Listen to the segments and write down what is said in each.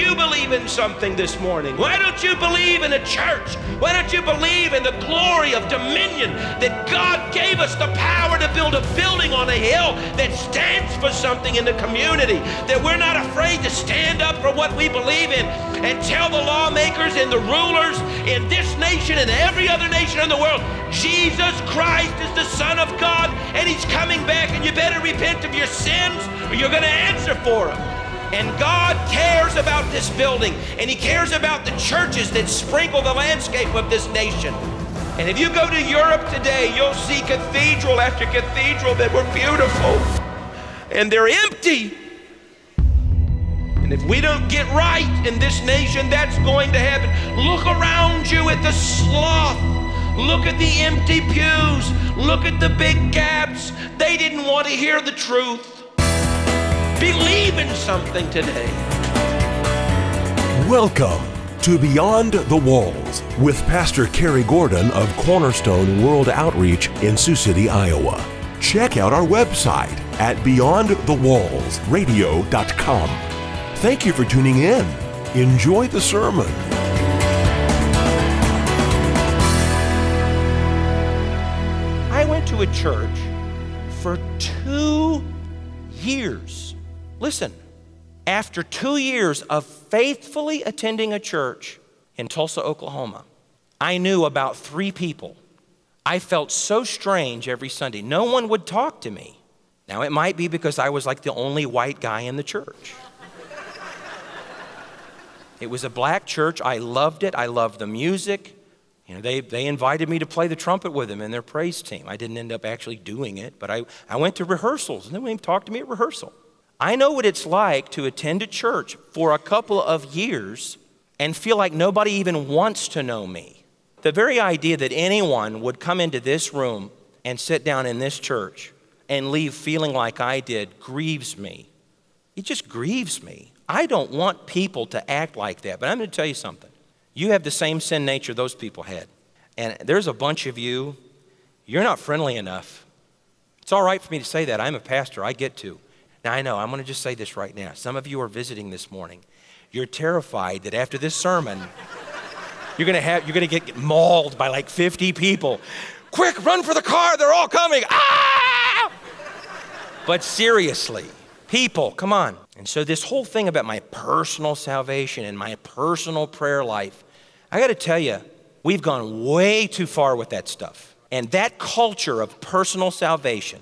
you believe in something this morning? Why don't you believe in a church? Why don't you believe in the glory of dominion that God gave us the power to build a building on a hill that stands for something in the community? That we're not afraid to stand up for what we believe in and tell the lawmakers and the rulers in this nation and every other nation in the world Jesus Christ is the Son of God and He's coming back, and you better repent of your sins or you're going to answer for them. And God cares about this building, and He cares about the churches that sprinkle the landscape of this nation. And if you go to Europe today, you'll see cathedral after cathedral that were beautiful, and they're empty. And if we don't get right in this nation, that's going to happen. Look around you at the sloth. Look at the empty pews. Look at the big gaps. They didn't want to hear the truth. Believe in something today. Welcome to Beyond the Walls with Pastor Cary Gordon of Cornerstone World Outreach in Sioux City, Iowa. Check out our website at beyondthewallsradio.com. Thank you for tuning in. Enjoy the sermon. I went to a church for two years. Listen, after two years of faithfully attending a church in Tulsa, Oklahoma, I knew about three people. I felt so strange every Sunday. No one would talk to me. Now, it might be because I was like the only white guy in the church. it was a black church. I loved it. I loved the music. You know, they, they invited me to play the trumpet with them in their praise team. I didn't end up actually doing it, but I, I went to rehearsals and they wouldn't talk to me at rehearsal. I know what it's like to attend a church for a couple of years and feel like nobody even wants to know me. The very idea that anyone would come into this room and sit down in this church and leave feeling like I did grieves me. It just grieves me. I don't want people to act like that, but I'm going to tell you something. You have the same sin nature those people had. And there's a bunch of you, you're not friendly enough. It's all right for me to say that. I'm a pastor, I get to. Now, I know, I'm going to just say this right now. Some of you are visiting this morning. You're terrified that after this sermon, you're going to have you're going to get mauled by like 50 people. Quick, run for the car, they're all coming. Ah! But seriously, people, come on. And so this whole thing about my personal salvation and my personal prayer life, I got to tell you, we've gone way too far with that stuff. And that culture of personal salvation,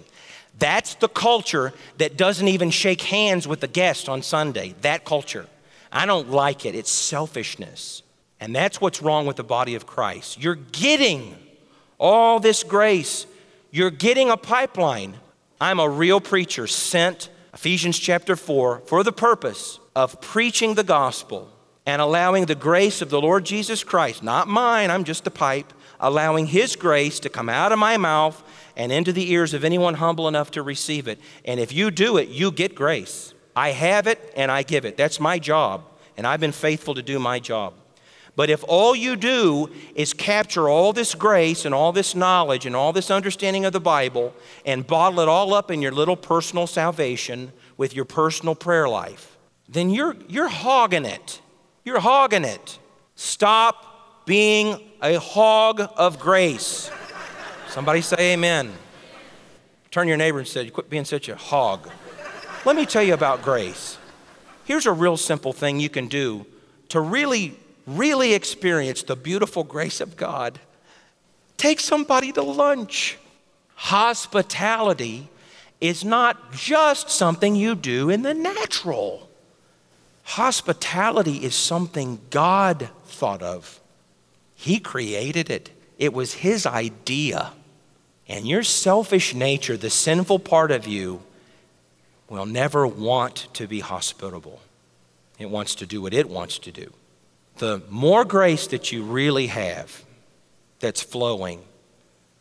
that's the culture that doesn't even shake hands with the guest on Sunday. That culture. I don't like it. It's selfishness. And that's what's wrong with the body of Christ. You're getting all this grace, you're getting a pipeline. I'm a real preacher sent, Ephesians chapter 4, for the purpose of preaching the gospel and allowing the grace of the Lord Jesus Christ, not mine, I'm just a pipe, allowing His grace to come out of my mouth and into the ears of anyone humble enough to receive it. And if you do it, you get grace. I have it and I give it. That's my job, and I've been faithful to do my job. But if all you do is capture all this grace and all this knowledge and all this understanding of the Bible and bottle it all up in your little personal salvation with your personal prayer life, then you're, you're hogging it. You're hogging it. Stop being a hog of grace. Somebody say amen. Turn your neighbor and say, Quit being such a hog. Let me tell you about grace. Here's a real simple thing you can do to really really experience the beautiful grace of God, take somebody to lunch. Hospitality is not just something you do in the natural. Hospitality is something God thought of. He created it, it was His idea. And your selfish nature, the sinful part of you, will never want to be hospitable. It wants to do what it wants to do the more grace that you really have that's flowing,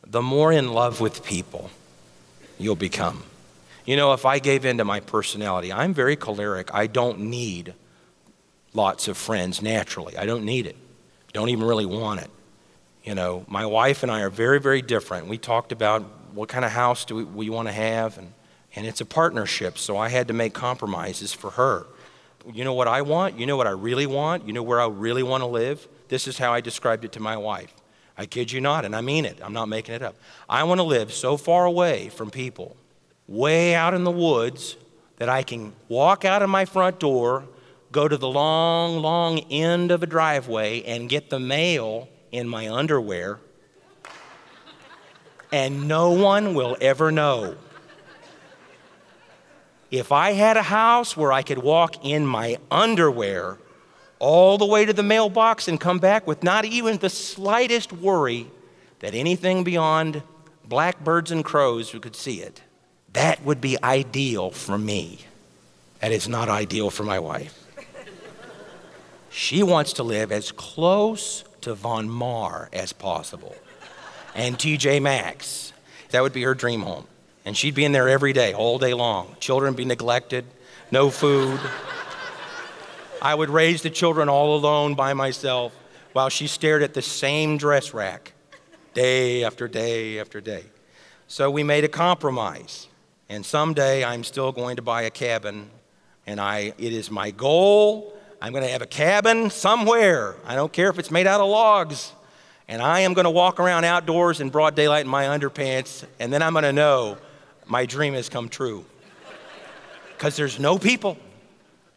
the more in love with people you'll become. You know, if I gave in to my personality, I'm very choleric. I don't need lots of friends naturally. I don't need it. Don't even really want it. You know, my wife and I are very, very different. We talked about what kind of house do we, we want to have, and, and it's a partnership, so I had to make compromises for her. you know what I want? You know what I really want? You know where I really want to live? This is how I described it to my wife. I kid you not, and I mean it. I'm not making it up. I want to live so far away from people, way out in the woods, that I can walk out of my front door, go to the long, long end of a driveway, and get the mail in my underwear, and no one will ever know. If I had a house where I could walk in my underwear all the way to the mailbox and come back with not even the slightest worry that anything beyond blackbirds and crows who could see it, that would be ideal for me. That is not ideal for my wife. She wants to live as close to Von Maur as possible and TJ Maxx. That would be her dream home. And she'd be in there every day, all day long. Children be neglected, no food. I would raise the children all alone by myself while she stared at the same dress rack day after day after day. So we made a compromise. And someday I'm still going to buy a cabin. And I, it is my goal. I'm going to have a cabin somewhere. I don't care if it's made out of logs. And I am going to walk around outdoors in broad daylight in my underpants. And then I'm going to know my dream has come true. Because there's no people.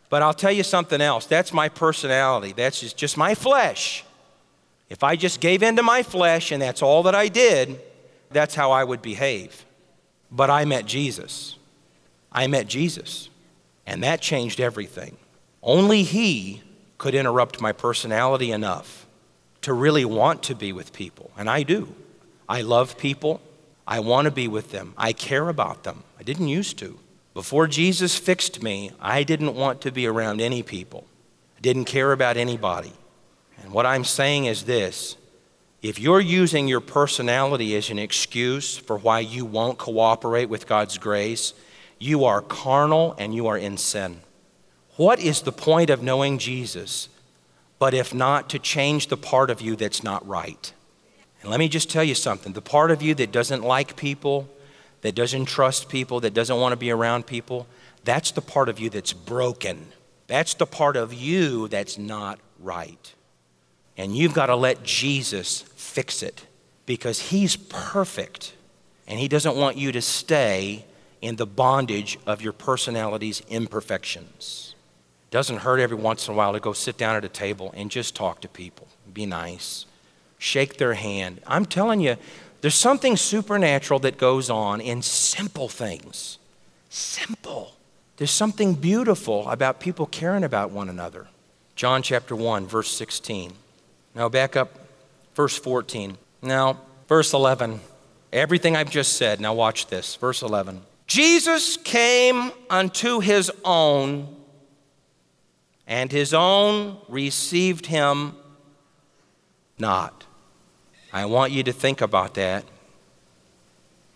But I'll tell you something else. That's my personality. That's just, just my flesh. If I just gave in to my flesh and that's all that I did, that's how I would behave. But I met Jesus. I met Jesus. And that changed everything. Only He could interrupt my personality enough to really want to be with people. And I do. I love people. I want to be with them. I care about them. I didn't used to. Before Jesus fixed me, I didn't want to be around any people. I didn't care about anybody. And what I'm saying is this if you're using your personality as an excuse for why you won't cooperate with God's grace, you are carnal and you are in sin. What is the point of knowing Jesus but if not to change the part of you that's not right? And let me just tell you something the part of you that doesn't like people, that doesn't trust people, that doesn't want to be around people, that's the part of you that's broken. That's the part of you that's not right. And you've got to let Jesus fix it because He's perfect and He doesn't want you to stay in the bondage of your personality's imperfections. Doesn't hurt every once in a while to go sit down at a table and just talk to people, be nice, shake their hand. I'm telling you, there's something supernatural that goes on in simple things. Simple. There's something beautiful about people caring about one another. John chapter 1, verse 16. Now back up, verse 14. Now, verse 11. Everything I've just said. Now watch this. Verse 11. Jesus came unto his own, and his own received him not. I want you to think about that.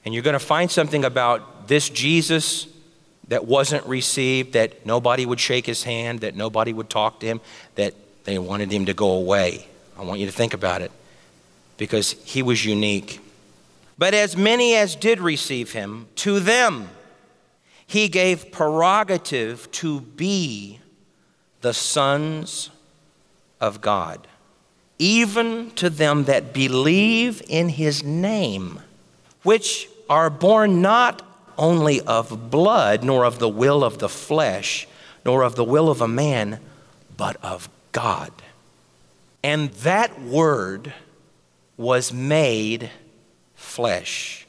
And you're going to find something about this Jesus that wasn't received, that nobody would shake his hand, that nobody would talk to him, that they wanted him to go away. I want you to think about it because he was unique. But as many as did receive him, to them he gave prerogative to be the sons of God even to them that believe in his name, which are born not only of blood, nor of the will of the flesh, nor of the will of a man, but of God. And that word was made flesh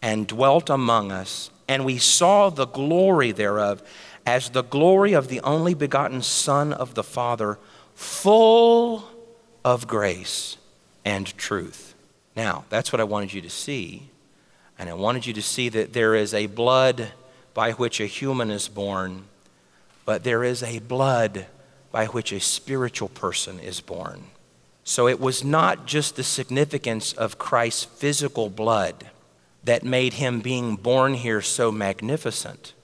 and dwelt among us, and we saw the glory thereof as the glory of the only begotten Son of the Father, full of grace and truth. Now, that's what I wanted you to see. And I wanted you to see that there is a blood by which a human is born, but there is a blood by which a spiritual person is born. So it was not just the significance of Christ's physical blood that made him being born here so magnificent.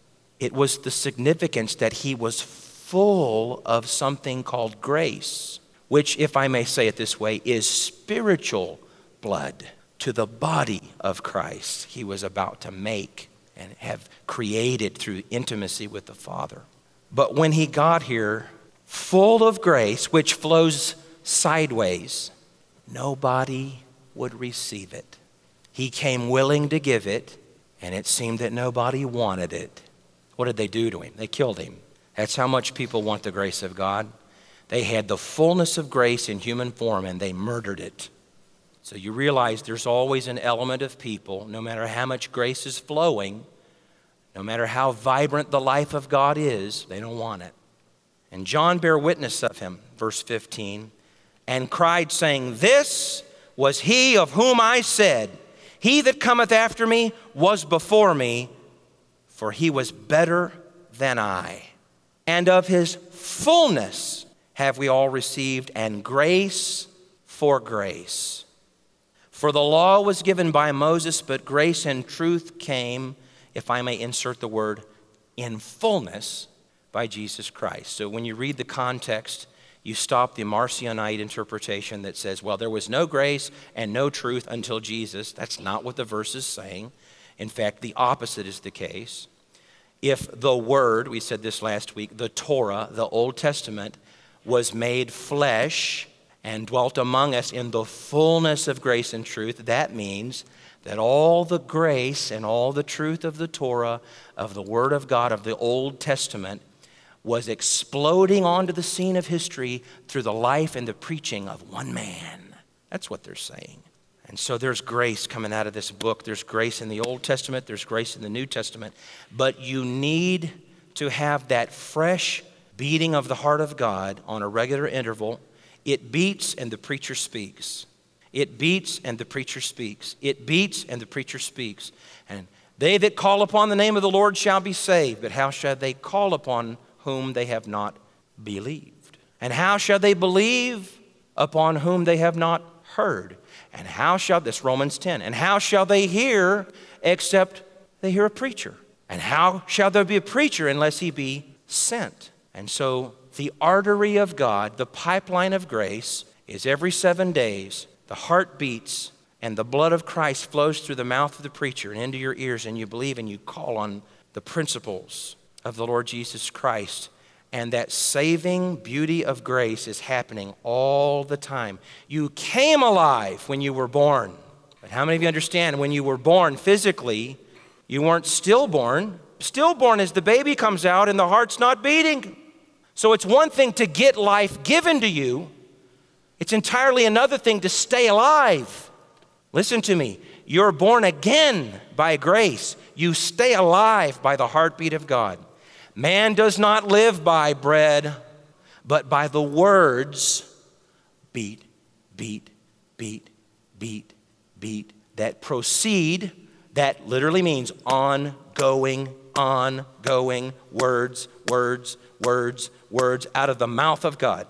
It was the significance that he was full of something called grace which, if I may say it this way, is spiritual blood to the body of Christ he was about to make and have created through intimacy with the Father. But when he got here, full of grace, which flows sideways, nobody would receive it. He came willing to give it, and it seemed that nobody wanted it. What did they do to him? They killed him. That's how much people want the grace of God. They had the fullness of grace in human form and they murdered it. So you realize there's always an element of people, no matter how much grace is flowing, no matter how vibrant the life of God is, they don't want it. And John bare witness of him, verse 15, and cried, saying, This was he of whom I said, He that cometh after me was before me, for he was better than I. And of his fullness have we all received, and grace for grace. For the law was given by Moses, but grace and truth came, if I may insert the word, in fullness by Jesus Christ. So when you read the context, you stop the Marcionite interpretation that says, well, there was no grace and no truth until Jesus. That's not what the verse is saying. In fact, the opposite is the case. If the Word, we said this last week, the Torah, the Old Testament, was made flesh and dwelt among us in the fullness of grace and truth, that means that all the grace and all the truth of the Torah, of the Word of God, of the Old Testament, was exploding onto the scene of history through the life and the preaching of one man. That's what they're saying. And so there's grace coming out of this book. There's grace in the Old Testament, there's grace in the New Testament. But you need to have that fresh beating of the heart of God on a regular interval. It beats and the preacher speaks. It beats and the preacher speaks. It beats and the preacher speaks. And they that call upon the name of the Lord shall be saved. But how shall they call upon whom they have not believed? And how shall they believe upon whom they have not heard? And how shall, this Romans 10, and how shall they hear except they hear a preacher? And how shall there be a preacher unless he be sent? And so the artery of God, the pipeline of grace, is every seven days, the heart beats, and the blood of Christ flows through the mouth of the preacher and into your ears, and you believe and you call on the principles of the Lord Jesus Christ. And that saving beauty of grace is happening all the time. You came alive when you were born. But how many of you understand when you were born physically, you weren't stillborn? Stillborn is the baby comes out and the heart's not beating. So it's one thing to get life given to you, it's entirely another thing to stay alive. Listen to me. You're born again by grace. You stay alive by the heartbeat of God. Man does not live by bread, but by the words beat, beat, beat, beat, beat that proceed. That literally means ongoing, ongoing words, words, words, words out of the mouth of God.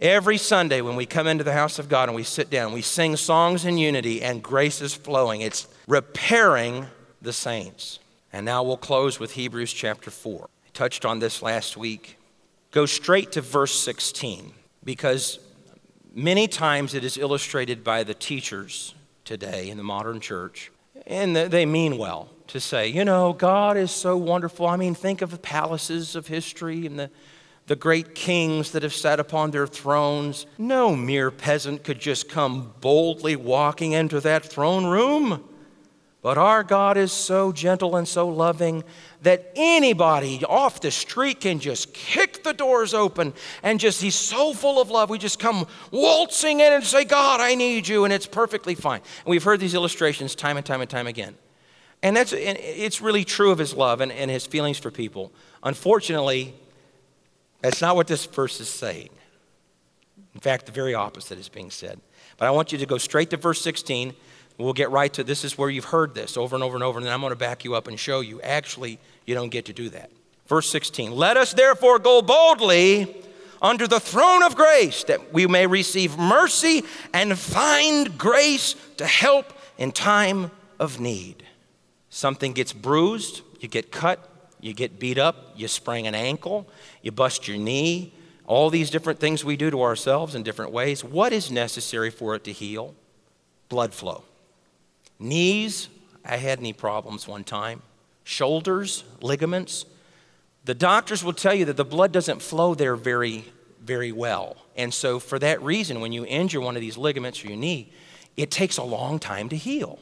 Every Sunday, when we come into the house of God and we sit down, we sing songs in unity and grace is flowing. It's repairing the saints. And now we'll close with Hebrews chapter 4 touched on this last week. Go straight to verse 16 because many times it is illustrated by the teachers today in the modern church, and they mean well to say, you know, God is so wonderful. I mean, think of the palaces of history and the, the great kings that have sat upon their thrones. No mere peasant could just come boldly walking into that throne room. But our God is so gentle and so loving that anybody off the street can just kick the doors open and just, he's so full of love. We just come waltzing in and say, God, I need you, and it's perfectly fine. And we've heard these illustrations time and time and time again. And that's, and it's really true of his love and, and his feelings for people. Unfortunately, that's not what this verse is saying. In fact, the very opposite is being said. But I want you to go straight to verse 16 We'll get right to this is where you've heard this over and over and over, and then I'm going to back you up and show you. Actually, you don't get to do that. Verse 16 Let us therefore go boldly under the throne of grace that we may receive mercy and find grace to help in time of need. Something gets bruised, you get cut, you get beat up, you sprain an ankle, you bust your knee, all these different things we do to ourselves in different ways. What is necessary for it to heal? Blood flow. Knees, I had knee problems one time. Shoulders, ligaments, The doctors will tell you that the blood doesn't flow there very, very well. And so, for that reason, when you injure one of these ligaments or your knee, it takes a long time to heal.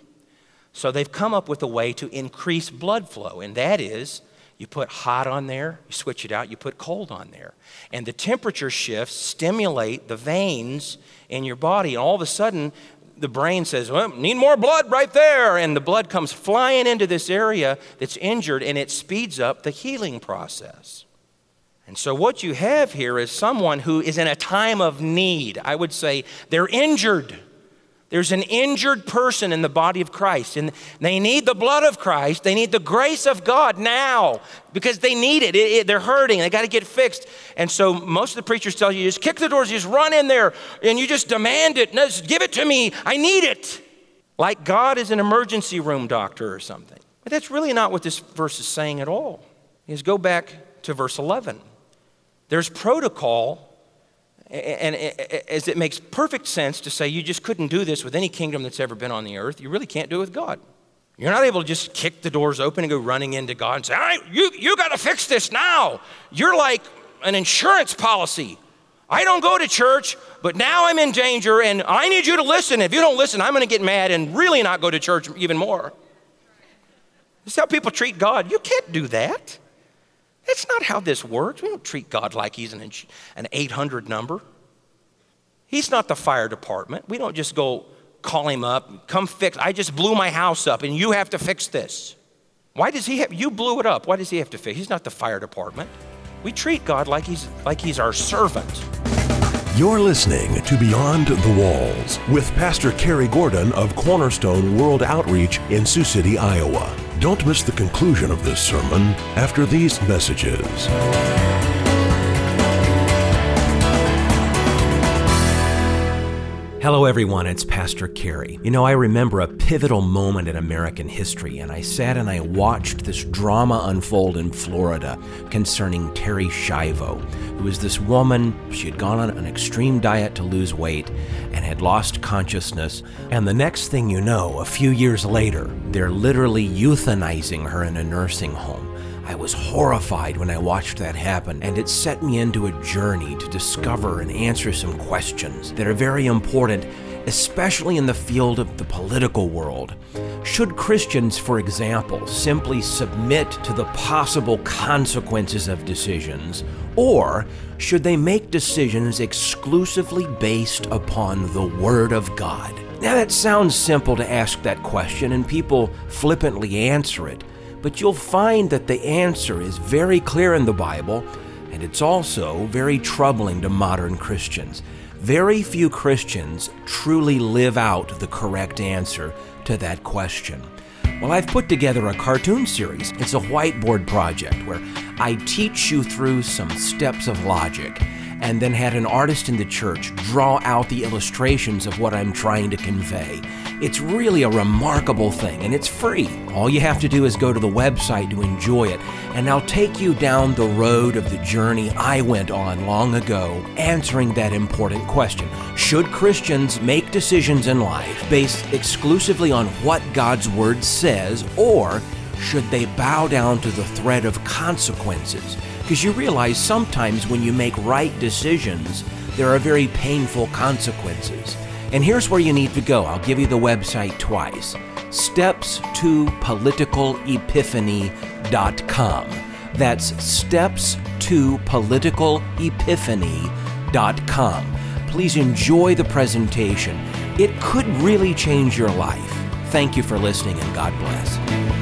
So, they've come up with a way to increase blood flow, and that is you put hot on there, you switch it out, you put cold on there. And the temperature shifts stimulate the veins in your body, and all of a sudden, the brain says, Well, need more blood right there. And the blood comes flying into this area that's injured, and it speeds up the healing process. And so, what you have here is someone who is in a time of need. I would say they're injured. There's an injured person in the body of Christ, and they need the blood of Christ. They need the grace of God now because they need it. it, it they're hurting. They got to get fixed. And so, most of the preachers tell you, just kick the doors, just run in there, and you just demand it. No, just give it to me. I need it. Like God is an emergency room doctor or something. But that's really not what this verse is saying at all. Is go back to verse 11. There's protocol and as it makes perfect sense to say you just couldn't do this with any kingdom that's ever been on the earth, you really can't do it with God. You're not able to just kick the doors open and go running into God and say, right, you, you got to fix this now. You're like an insurance policy. I don't go to church, but now I'm in danger and I need you to listen. If you don't listen, I'm going to get mad and really not go to church even more. This is how people treat God. You can't do that. That's not how this works. We don't treat God like He's an, an 800 number. He's not the fire department. We don't just go call Him up, come fix. I just blew my house up and you have to fix this. Why does He have, you blew it up. Why does He have to fix? He's not the fire department. We treat God like He's, like he's our servant. You're listening to Beyond the Walls with Pastor Cary Gordon of Cornerstone World Outreach in Sioux City, Iowa. Don't miss the conclusion of this sermon after these messages. Hello, everyone. It's Pastor Cary. You know, I remember a pivotal moment in American history, and I sat and I watched this drama unfold in Florida concerning Terri Schiavo, who was this woman. She had gone on an extreme diet to lose weight and had lost consciousness. And the next thing you know, a few years later, they're literally euthanizing her in a nursing home. I was horrified when I watched that happen, and it set me into a journey to discover and answer some questions that are very important, especially in the field of the political world. Should Christians, for example, simply submit to the possible consequences of decisions, or should they make decisions exclusively based upon the Word of God? Now, that sounds simple to ask that question, and people flippantly answer it. But you'll find that the answer is very clear in the Bible, and it's also very troubling to modern Christians. Very few Christians truly live out the correct answer to that question. Well, I've put together a cartoon series. It's a whiteboard project where I teach you through some steps of logic and then had an artist in the church draw out the illustrations of what I'm trying to convey. It's really a remarkable thing, and it's free. All you have to do is go to the website to enjoy it, and I'll take you down the road of the journey I went on long ago, answering that important question Should Christians make decisions in life based exclusively on what God's Word says, or should they bow down to the threat of consequences? Because you realize sometimes when you make right decisions, there are very painful consequences. And here's where you need to go. I'll give you the website twice steps to politicalepiphany.com. That's steps to politicalepiphany.com. Please enjoy the presentation. It could really change your life. Thank you for listening and God bless.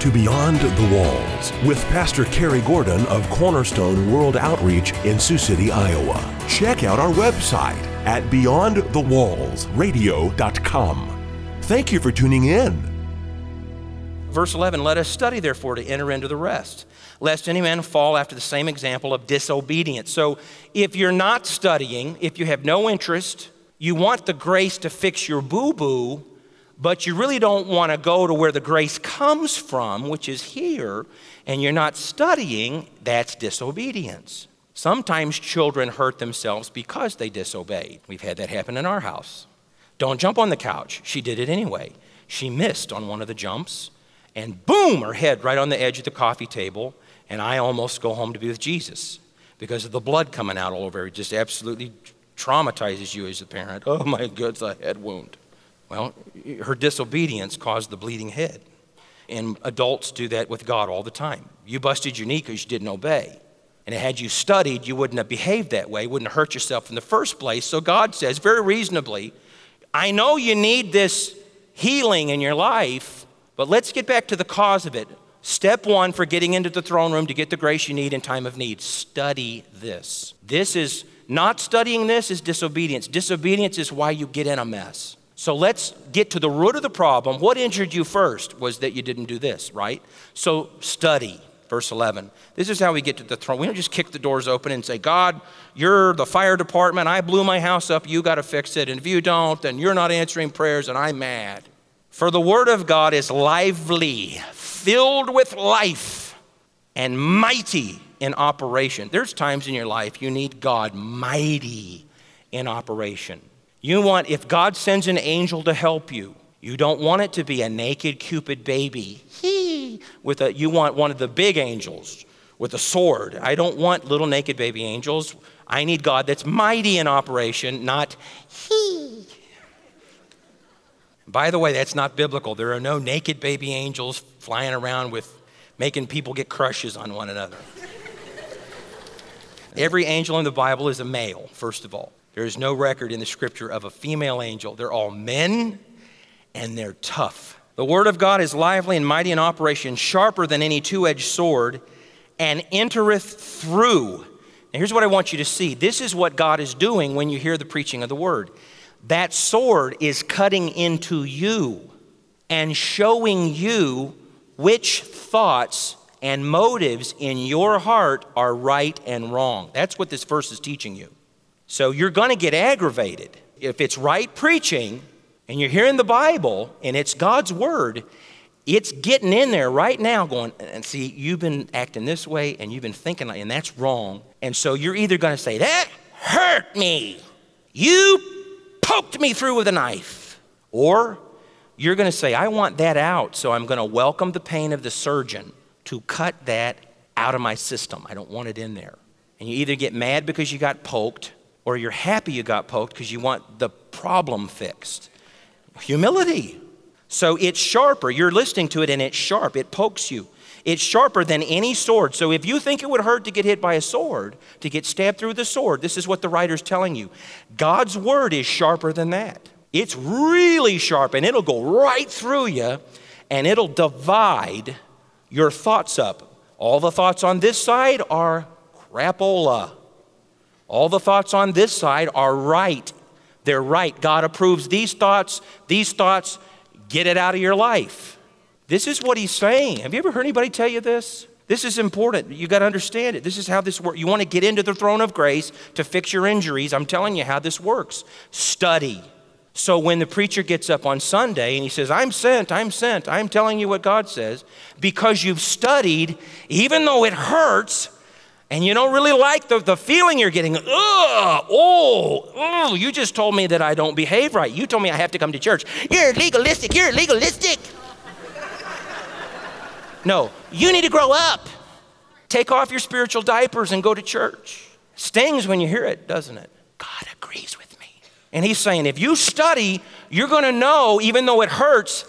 To Beyond the Walls with Pastor Cary Gordon of Cornerstone World Outreach in Sioux City, Iowa. Check out our website at beyondthewallsradio.com. Thank you for tuning in. Verse 11 Let us study, therefore, to enter into the rest, lest any man fall after the same example of disobedience. So, if you're not studying, if you have no interest, you want the grace to fix your boo boo, but you really don't want to go to where the grace comes from, which is here, and you're not studying, that's disobedience. Sometimes children hurt themselves because they disobeyed. We've had that happen in our house. Don't jump on the couch. She did it anyway. She missed on one of the jumps, and boom, her head right on the edge of the coffee table, and I almost go home to be with Jesus because of the blood coming out all over. It just absolutely traumatizes you as a parent. Oh my goodness, a head wound. Well, her disobedience caused the bleeding head. And adults do that with God all the time. You busted your knee because you didn't obey. And had you studied, you wouldn't have behaved that way, wouldn't have hurt yourself in the first place. So God says, very reasonably, I know you need this healing in your life, but let's get back to the cause of it. Step one for getting into the throne room to get the grace you need in time of need study this. This is not studying this is disobedience. Disobedience is why you get in a mess. So let's get to the root of the problem. What injured you first was that you didn't do this, right? So study. Verse 11. This is how we get to the throne. We don't just kick the doors open and say, God, you're the fire department. I blew my house up. You got to fix it. And if you don't, then you're not answering prayers and I'm mad. For the word of God is lively, filled with life, and mighty in operation. There's times in your life you need God mighty in operation. You want, if God sends an angel to help you, you don't want it to be a naked Cupid baby. with a, you want one of the big angels with a sword. I don't want little naked baby angels. I need God that's mighty in operation, not he. By the way, that's not biblical. There are no naked baby angels flying around with making people get crushes on one another. Every angel in the Bible is a male, first of all. There is no record in the scripture of a female angel. They're all men and they're tough. The word of God is lively and mighty in operation, sharper than any two edged sword, and entereth through. Now, here's what I want you to see this is what God is doing when you hear the preaching of the word. That sword is cutting into you and showing you which thoughts and motives in your heart are right and wrong. That's what this verse is teaching you. So you're going to get aggravated. If it's right preaching and you're hearing the Bible and it's God's word, it's getting in there right now going, and see, you've been acting this way and you've been thinking, like, and that's wrong. And so you're either going to say, That hurt me. You poked me through with a knife. Or you're going to say, I want that out, so I'm going to welcome the pain of the surgeon to cut that out of my system. I don't want it in there. And you either get mad because you got poked, or you're happy you got poked because you want the problem fixed. Humility. So it's sharper. You're listening to it and it's sharp. It pokes you. It's sharper than any sword. So if you think it would hurt to get hit by a sword, to get stabbed through the sword, this is what the writer's telling you. God's word is sharper than that. It's really sharp and it'll go right through you and it'll divide your thoughts up. All the thoughts on this side are crapola. All the thoughts on this side are right. They're right. God approves these thoughts. These thoughts, get it out of your life. This is what he's saying. Have you ever heard anybody tell you this? This is important. You got to understand it. This is how this works. You want to get into the throne of grace to fix your injuries. I'm telling you how this works. Study. So when the preacher gets up on Sunday and he says, I'm sent, I'm sent, I'm telling you what God says, because you've studied, even though it hurts, and you don't really like the, the feeling you're getting, ugh, oh, oh, you just told me that I don't behave right. You told me I have to come to church. You're legalistic, you're legalistic. no, you need to grow up. Take off your spiritual diapers and go to church. Stings when you hear it, doesn't it? God agrees with me. And he's saying, if you study, you're going to know, even though it hurts,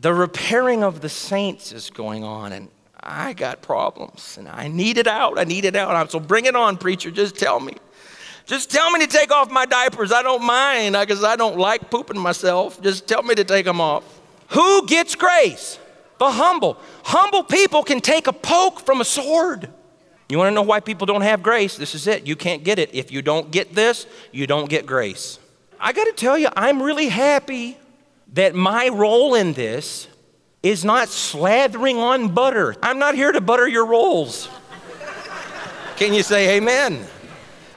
the repairing of the saints is going on. And I got problems and I need it out. I need it out. So bring it on, preacher. Just tell me. Just tell me to take off my diapers. I don't mind because I don't like pooping myself. Just tell me to take them off. Who gets grace? The humble. Humble people can take a poke from a sword. You want to know why people don't have grace? This is it. You can't get it. If you don't get this, you don't get grace. I got to tell you, I'm really happy that my role in this is not slathering on butter. I'm not here to butter your rolls. Can you say amen?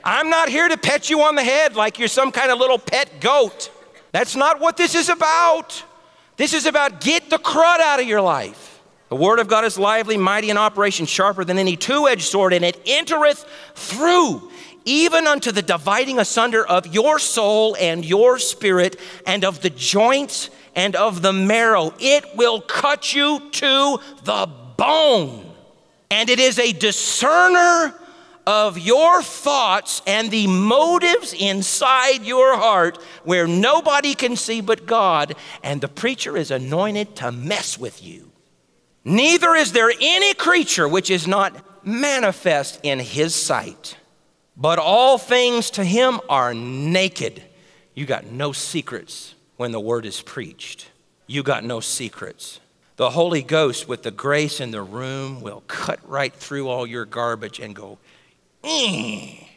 I'm not here to pet you on the head like you're some kind of little pet goat. That's not what this is about. This is about get the crud out of your life. The word of God is lively, mighty in operation, sharper than any two edged sword, and it entereth through, even unto the dividing asunder of your soul and your spirit, and of the joints and of the marrow. It will cut you to the bone. And it is a discerner of your thoughts and the motives inside your heart where nobody can see but God, and the preacher is anointed to mess with you. Neither is there any creature which is not manifest in his sight, but all things to him are naked. You got no secrets when the word is preached. You got no secrets. The Holy Ghost, with the grace in the room, will cut right through all your garbage and go, mm.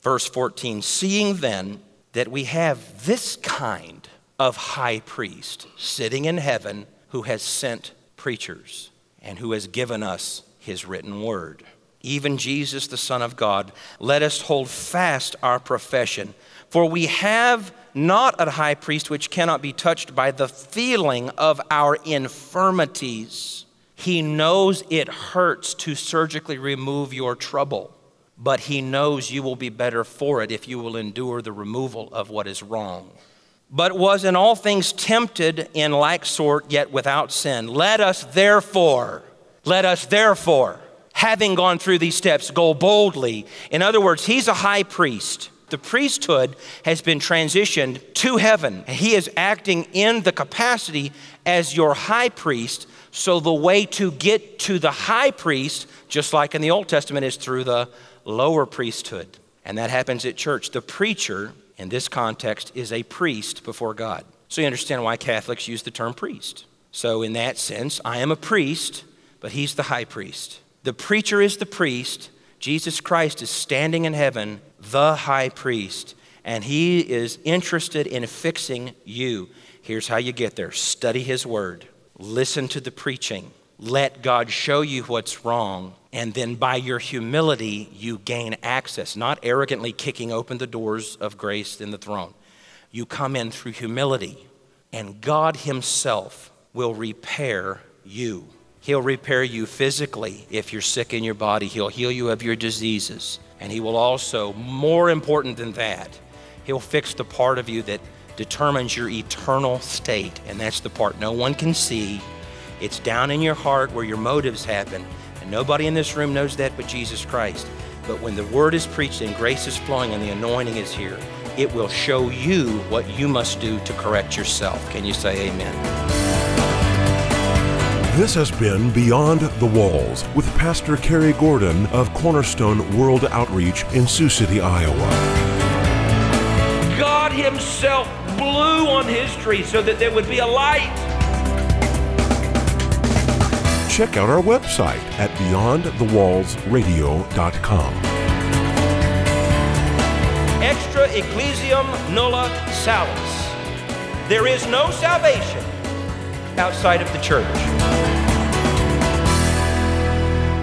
Verse 14 Seeing then that we have this kind of high priest sitting in heaven who has sent preachers and who has given us his written word. Even Jesus, the Son of God, let us hold fast our profession. For we have not a high priest which cannot be touched by the feeling of our infirmities. He knows it hurts to surgically remove your trouble, but he knows you will be better for it if you will endure the removal of what is wrong. But was in all things tempted in like sort, yet without sin. Let us therefore, let us therefore, having gone through these steps, go boldly. In other words, he's a high priest the priesthood has been transitioned to heaven. He is acting in the capacity as your high priest. So the way to get to the high priest, just like in the Old Testament, is through the lower priesthood. And that happens at church. The preacher, in this context, is a priest before God. So you understand why Catholics use the term priest. So, in that sense, I am a priest, but he's the high priest. The preacher is the priest. Jesus Christ is standing in heaven the high priest, and he is interested in fixing you. Here's how you get there study his word, listen to the preaching, let God show you what's wrong, and then by your humility, you gain access, not arrogantly kicking open the doors of grace in the throne. You come in through humility, and God Himself will repair you. He'll repair you physically if you're sick in your body, He'll heal you of your diseases. And He will also, more important than that, He'll fix the part of you that determines your eternal state. And that's the part no one can see. It's down in your heart where your motives happen. And nobody in this room knows that but Jesus Christ. But when the word is preached and grace is flowing and the anointing is here, it will show you what you must do to correct yourself. Can you say amen? This has been Beyond the Walls with Pastor Cary Gordon of Cornerstone World Outreach in Sioux City, Iowa. God Himself blew on history so that there would be a light. Check out our website at beyondthewallsradio.com. Extra ecclesiam nulla salus. There is no salvation outside of the church.